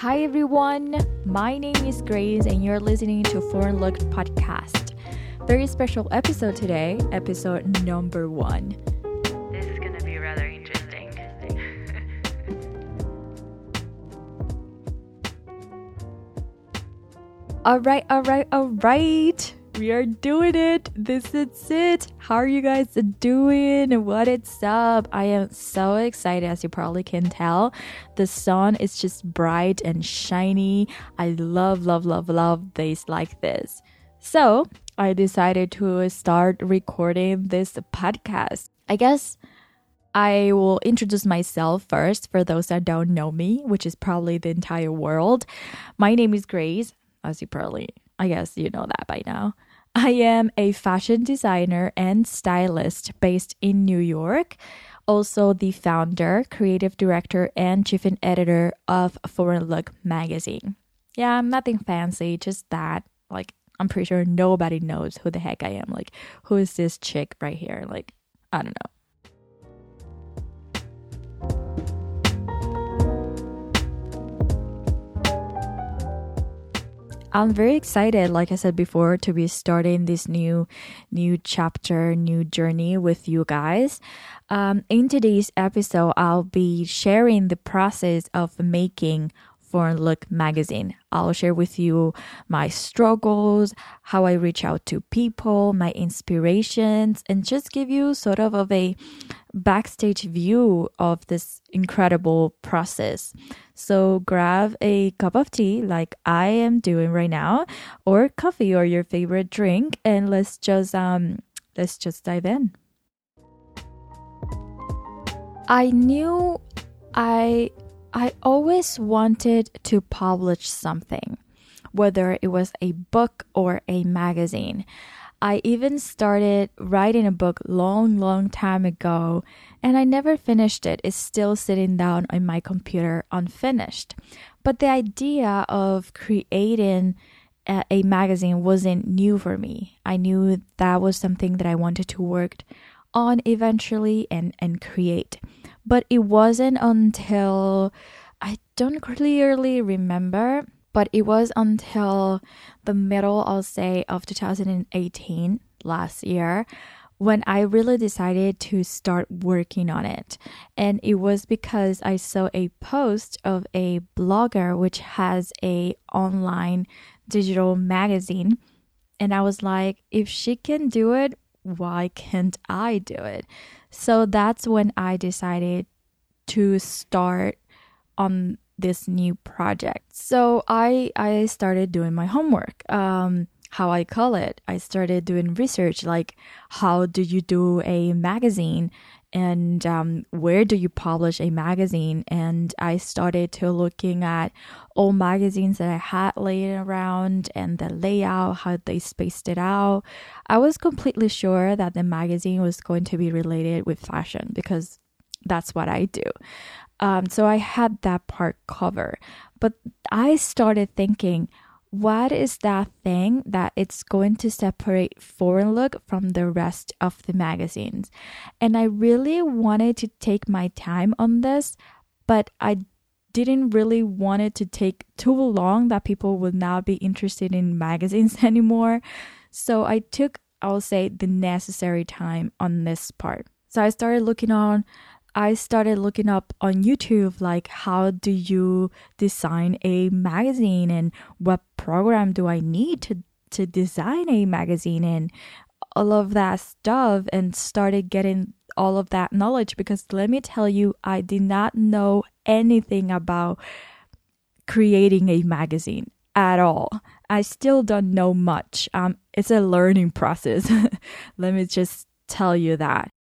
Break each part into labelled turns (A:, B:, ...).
A: Hi everyone, my name is Grace and you're listening to Foreign Look podcast. Very special episode today, episode number one.
B: This is gonna be rather interesting.
A: All right, all right, all right. We are doing it. This is it. How are you guys doing? What is up? I am so excited as you probably can tell. The sun is just bright and shiny. I love, love, love, love days like this. So I decided to start recording this podcast. I guess I will introduce myself first for those that don't know me, which is probably the entire world. My name is Grace, as you probably, I guess you know that by now. I am a fashion designer and stylist based in New York. Also, the founder, creative director, and chief editor of Foreign Look magazine. Yeah, nothing fancy, just that. Like, I'm pretty sure nobody knows who the heck I am. Like, who is this chick right here? Like, I don't know. I'm very excited, like I said before, to be starting this new, new chapter, new journey with you guys. Um, in today's episode, I'll be sharing the process of making Foreign Look magazine. I'll share with you my struggles, how I reach out to people, my inspirations, and just give you sort of, of a backstage view of this incredible process. So grab a cup of tea like I am doing right now or coffee or your favorite drink and let's just um let's just dive in. I knew I I always wanted to publish something, whether it was a book or a magazine. I even started writing a book long, long time ago, and I never finished it. It's still sitting down on my computer unfinished. But the idea of creating a, magazine wasn't new for me. I knew that was something that I wanted to work on eventually and, and create. But it wasn't until I don't clearly remember, but it was until the middle, I'll say, of 2018 last year when I really decided to start working on it. And it was because I saw a post of a blogger which has a online digital magazine and I was like, if she can do it, why can't I do it? So that's when I decided to start on this new project. So I I started doing my homework. Um, how I call it. I started doing research like how do you do a magazine and um, where do you publish a magazine and i started to looking at all magazines that i had laying around and the layout how they spaced it out i was completely sure that the magazine was going to be related with fashion because that's what i do. Um, so i had that part covered. But i started thinking what is that thing that it's going to separate foreign look from the rest of the magazines? And i really wanted to take my time on this but i didn't really want it to take too long that people would not be interested in magazines anymore. So i took i'll say the necessary time on this part. So i started looking on I started looking up on YouTube like how do you design a magazine and what program do I need to to design a magazine and all of that stuff and started getting all of that knowledge because let me tell you I did not know anything about creating a magazine at all. I still don't know much. Um it's a learning process. let me just tell you that.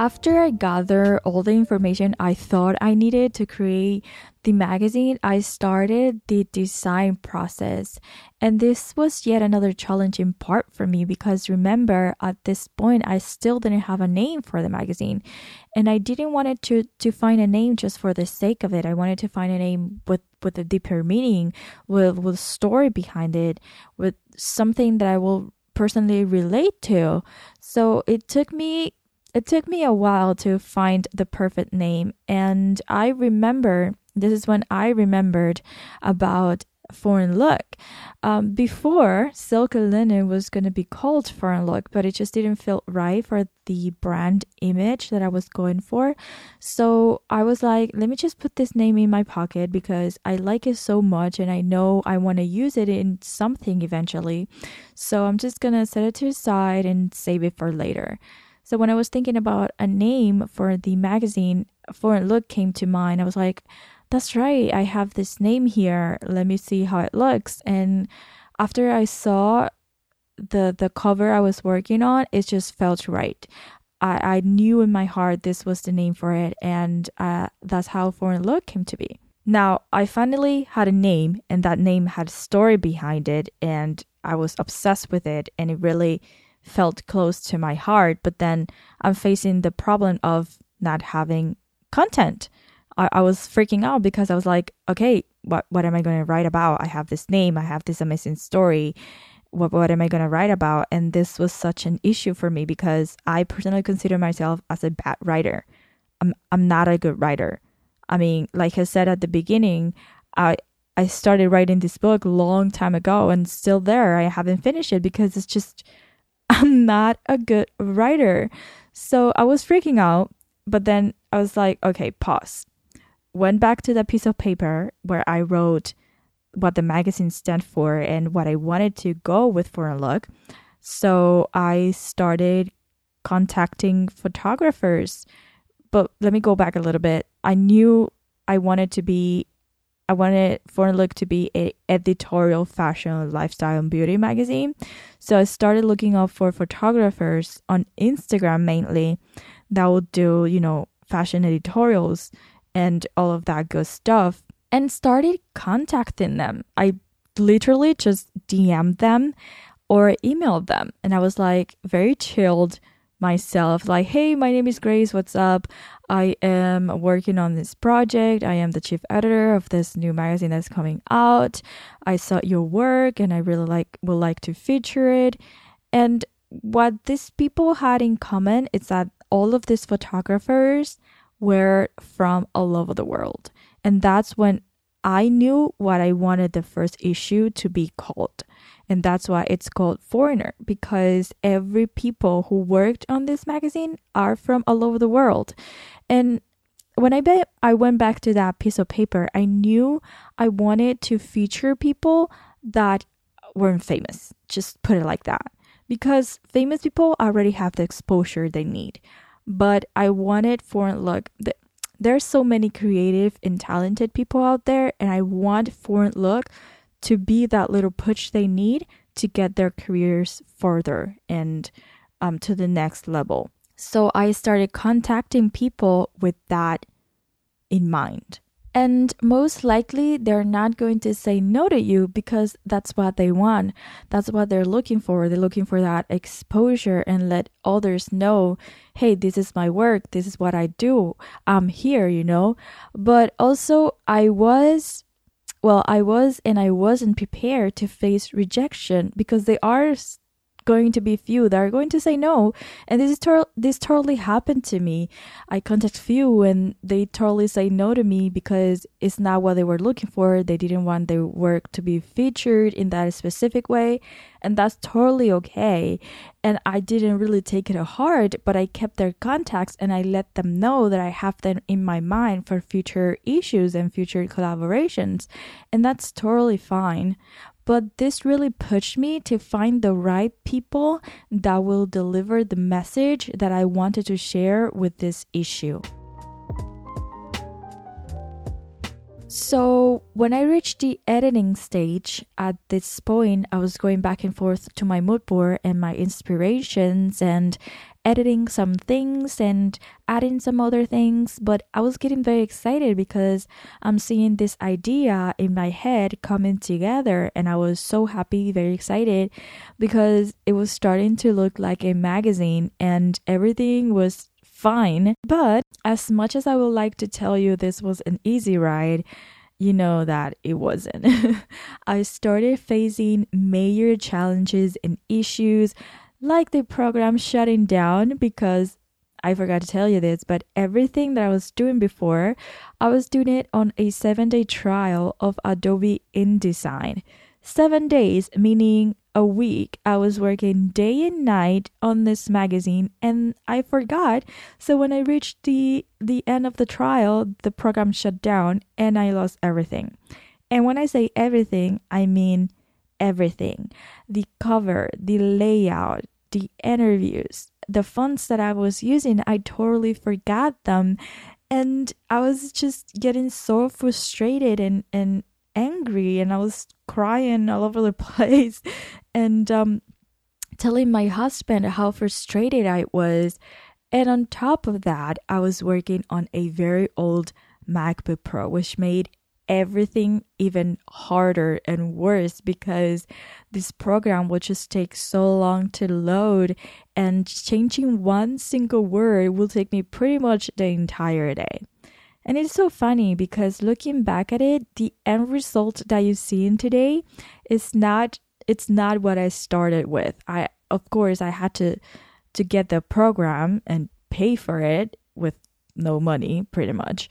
A: After I gathered all the information I thought I needed to create the magazine, I started the design process. And this was yet another challenging part for me because remember, at this point, I still didn't have a name for the magazine. And I didn't want it to, to find a name just for the sake of it. I wanted to find a name with, with a deeper meaning, with, with a story behind it, with something that I will personally relate to. So it took me it took me a while to find the perfect name and I remember this is when I remembered about foreign look. Um, before, Silk Linen was going to be called foreign look, but it just didn't feel right for the brand image that I was going for. So I was like, let me just put this name in my pocket because I like it so much and I know I want to use it in something eventually. So I'm just going to set it to the side and save it for later. So when I was thinking about a name for the magazine, Foreign Look came to mind. I was like, that's right, I have this name here. Let me see how it looks. And after I saw the the cover I was working on, it just felt right. I, I knew in my heart this was the name for it, and uh, that's how Foreign Look came to be. Now, I finally had a name, and that name had a story behind it, and I was obsessed with it, and it really felt close to my heart. But then I'm facing the problem of not having content. I, I was freaking out because I was like, okay, what what am I going to write about? I have this name, I have this amazing story. What what am I going to write about? And this was such an issue for me because I personally consider myself as a bad writer. I'm I'm not a good writer. I mean, like I said at the beginning, I I started writing this book long time ago and still there. I haven't finished it because it's just I'm not a good writer. So I was freaking out, but then I was like, okay, pause went back to that piece of paper where I wrote what the magazine stand for and what I wanted to go with Foreign Look. So I started contacting photographers. But let me go back a little bit. I knew I wanted to be I wanted Foreign Look to be a editorial fashion, lifestyle, and beauty magazine. So I started looking up for photographers on Instagram mainly that would do, you know, fashion editorials and all of that good stuff and started contacting them. I literally just DM'd them or emailed them. And I was like very chilled myself, like, hey, my name is Grace, what's up? I am working on this project. I am the chief editor of this new magazine that's coming out. I saw your work and I really like would like to feature it. And what these people had in common is that all of these photographers were from all over the world. And that's when I knew what I wanted the first issue to be called. And that's why it's called Foreigner because every people who worked on this magazine are from all over the world. And when I bet I went back to that piece of paper, I knew I wanted to feature people that weren't famous. Just put it like that. Because famous people already have the exposure they need but I wanted foreign look. There's so many creative and talented people out there, and I want foreign look to be that little push they need to get their careers further and um, to the next level. So I started contacting people with that in mind. And most likely, they're not going to say no to you because that's what they want. That's what they're looking for. They're looking for that exposure and let others know, hey, this is my work. This is what I do. I'm here, you know. But also, I was, well, I was and I wasn't prepared to face rejection because they are going to be few that are going to say no. And this is to- this totally happened to me. I contact few and they totally say no to me because it's not what they were looking for. They didn't want their work to be featured in that specific way. And that's totally okay. And I didn't really take it hard, but I kept their contacts and I let them know that I have them in my mind for future issues and future collaborations. And that's totally fine but this really pushed me to find the right people that will deliver the message that I wanted to share with this issue. So, when I reached the editing stage, at this point, I was going back and forth to my mood board and my inspirations and editing some things and adding some other things, but I was getting very excited because I'm seeing this idea in my head coming together and I was so happy, very excited because it was starting to look like a magazine and everything was fine. But as much as I would like to tell you this was an easy ride, you know that it wasn't. I started facing major challenges and issues like the program shutting down because I forgot to tell you this, but everything that I was doing before, I was doing it on a seven day trial of Adobe InDesign. Seven days, meaning a week, I was working day and night on this magazine and I forgot. So when I reached the, the end of the trial, the program shut down and I lost everything. And when I say everything, I mean everything the cover, the layout, the interviews, the fonts that I was using, I totally forgot them. And I was just getting so frustrated and, and angry, and I was crying all over the place and um, telling my husband how frustrated I was. And on top of that, I was working on a very old MacBook Pro, which made everything even harder and worse because this program would just take so long to load and changing one single word will take me pretty much the entire day. And it's so funny because looking back at it, the end result that you see in today is not it's not what I started with. I of course I had to to get the program and pay for it with no money pretty much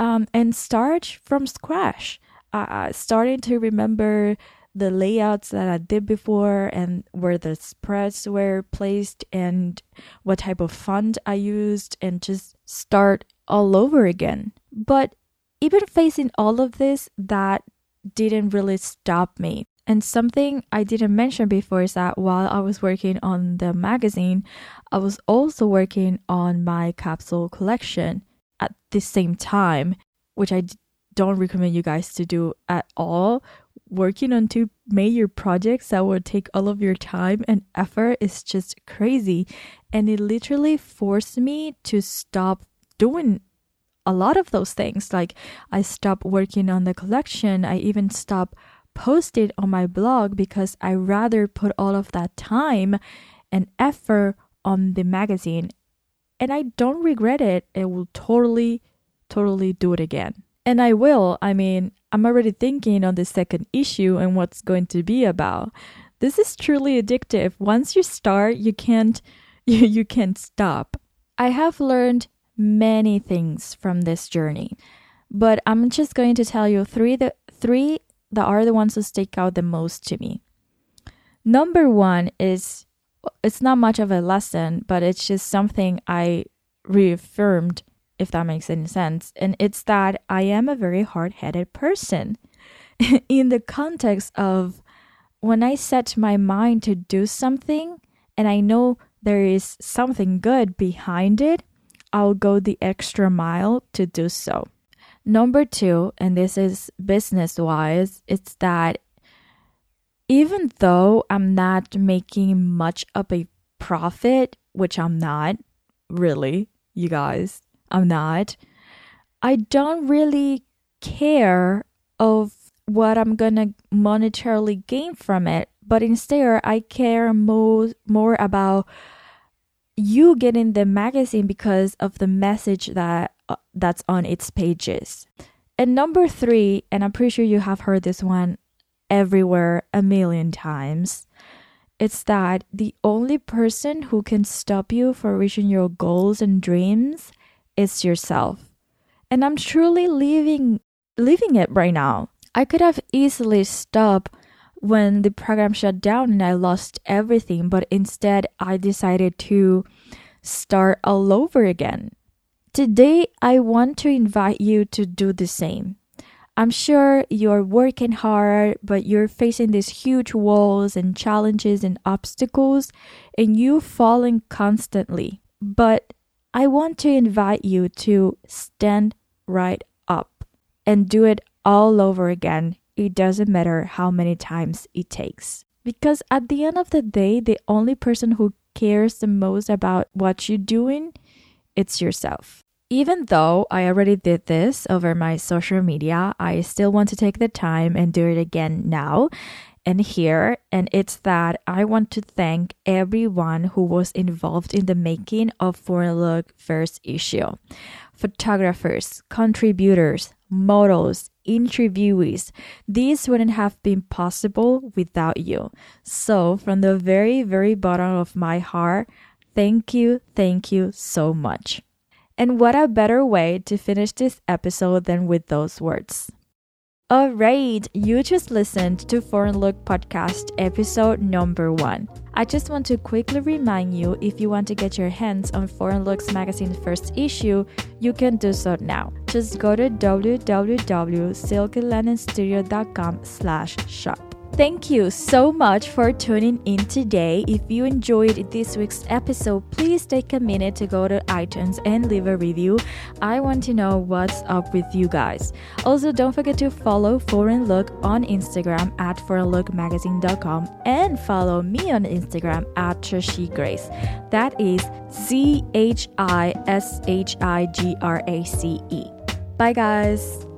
A: um, and start from scratch. Uh, starting to remember the layouts that I did before and where the spreads were placed and what type of font I used and just start all over again. But even facing all of this, that didn't really stop me. And something I didn't mention before is that while I was working on the magazine, I was also working on my capsule collection at the same time, which I don't recommend you guys to do at all. Working on two major projects that will take all of your time and effort is just crazy. And it literally forced me to stop doing a lot of those things. Like, I stopped working on the collection, I even stopped posting on my blog because I rather put all of that time and effort on the magazine and I don't regret it. I will totally, totally do it again. And I will. I mean, I'm already thinking on the second issue and what's going to be about. This is truly addictive. Once you start, you can't you, you can't stop. I have learned many things from this journey, but I'm just going to tell you three the three that are the ones that stick out the most to me. Number one is it's not much of a lesson, but it's just something I reaffirmed, if that makes any sense. And it's that I am a very hard headed person. In the context of when I set my mind to do something and I know there is something good behind it, I'll go the extra mile to do so. Number two, and this is business wise, it's that even though I'm not making much of a profit, which I'm not really, you guys, I'm not, I don't really care of what I'm gonna monetarily gain from it, but instead I care more more about you getting the magazine because of the message that uh, that's on its pages. And number 3, and I'm pretty sure you have heard this one everywhere a million times. It's that the only person who can stop you from reaching your goals and dreams is yourself. And I'm truly living living it right now. I could have easily stopped when the program shut down and I lost everything, but instead I decided to start all over again. Today, I want to invite you to do the same. I'm sure you're working hard, but you're facing these huge walls and challenges and obstacles, and you're falling constantly. But I want to invite you to stand right up and do it all over again. It doesn't matter how many times it takes. Because at the end of the day, the only person who cares the most about what you're doing, it's yourself even though I already did this over my social media, I still want to take the time and do it again now and here. And it's that I want to thank everyone who was involved in the making of Foreign Look first issue photographers, contributors, models, interviewees. These wouldn't have been possible without you. So, from the very, very bottom of my heart, thank you, thank you so much. And what a better way to finish this episode than with those words. Alright, you just listened to Foreign Look Podcast episode number one. I just want to quickly remind you if you want to get your hands on Foreign Looks magazine first issue, you can do so now. Just go to www.silkylionstudio.com slash shop. Thank you so much for tuning in today. If you enjoyed this week's episode, please take a minute to go to iTunes and leave a review. I want to know what's up with you guys. Also, don't forget to follow Foreign Look on Instagram at foreignlookmagazine.com and follow me on Instagram at Chishi Grace. That is C H I S H I G R A C E. Bye, guys.